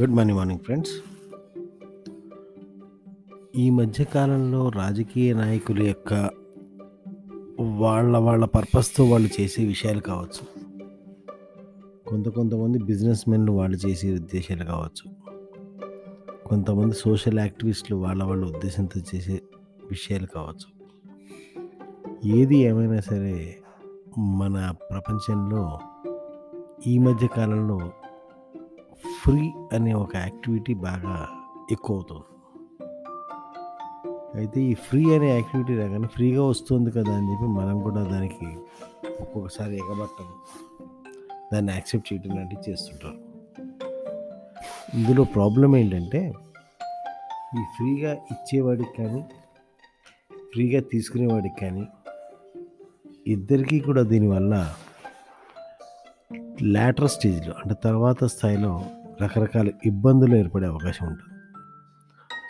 Good morning morning friends ఈ మధ్య కాలంలో రాజకీయ నాయకుల యొక్క వాళ్ళ వాళ్ళ పర్పస్తో వాళ్ళు చేసే విషయాలు కావచ్చు. కొంత కొంతమంది బిజినెస్ మెన్లు వాళ్ళు చేసే ఉద్దేశాలు కావచ్చు. కొంతమంది సోషల్ యాక్టివిస్టులు వాళ్ళ వాళ్ళ ఉద్దేశంతో చేసే విషయాలు కావచ్చు. ఏది ఏమైనా సరే మన ప్రపంచంలో ఈ మధ్య కాలంలో ఫ్రీ అనే ఒక యాక్టివిటీ బాగా ఎక్కువ అవుతుంది అయితే ఈ ఫ్రీ అనే యాక్టివిటీ రాగానే ఫ్రీగా వస్తుంది కదా అని చెప్పి మనం కూడా దానికి ఒక్కొక్కసారి ఎగబట్టం దాన్ని యాక్సెప్ట్ చేయడం లాంటివి చేస్తుంటారు. ఇందులో ప్రాబ్లం ఏంటంటే ఈ ఫ్రీగా ఇచ్చేవాడికి కానీ ఫ్రీగా తీసుకునేవాడికి కానీ ఇద్దరికీ కూడా దీనివల్ల లాటర్ స్టేజ్లో అంటే తర్వాత స్థాయిలో రకరకాల ఇబ్బందులు ఏర్పడే అవకాశం ఉంటుంది.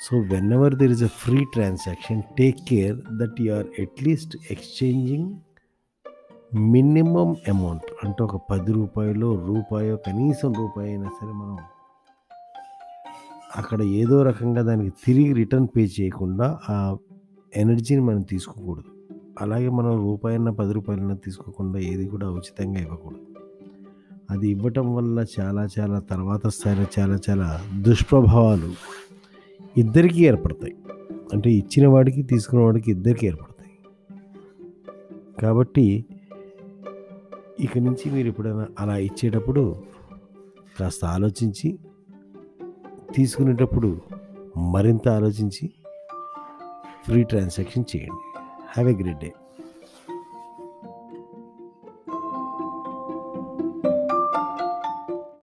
So whenever there is a free transaction take care that you are at least exchanging minimum amount అంటే ఒక పది రూపాయలు రూపాయో కనీసం రూపాయి అయినా సరే మనం అక్కడ ఏదో రకంగా దానికి తిరిగి రిటర్న్ పే చేయకుండా ఆ ఎనర్జీని మనం తీసుకోకూడదు. అలాగే మనం రూపాయన్న పది రూపాయలన్నా తీసుకోకుండా ఏది కూడా ఉచితంగా ఇవ్వకూడదు. అది ఇవ్వటం వల్ల చాలా చాలా తర్వాత స్థాయిలో చాలా చాలా దుష్ప్రభావాలు ఇద్దరికీ ఏర్పడతాయి. అంటే ఇచ్చిన వాడికి తీసుకున్న వాడికి ఇద్దరికీ ఏర్పడతాయి. కాబట్టి ఇక నుంచి మీరు ఎప్పుడైనా అలా ఇచ్చేటప్పుడు కాస్త ఆలోచించి తీసుకునేటప్పుడు మరింత ఆలోచించి ఫ్రీ ట్రాన్సాక్షన్ చేయండి. Have a great day.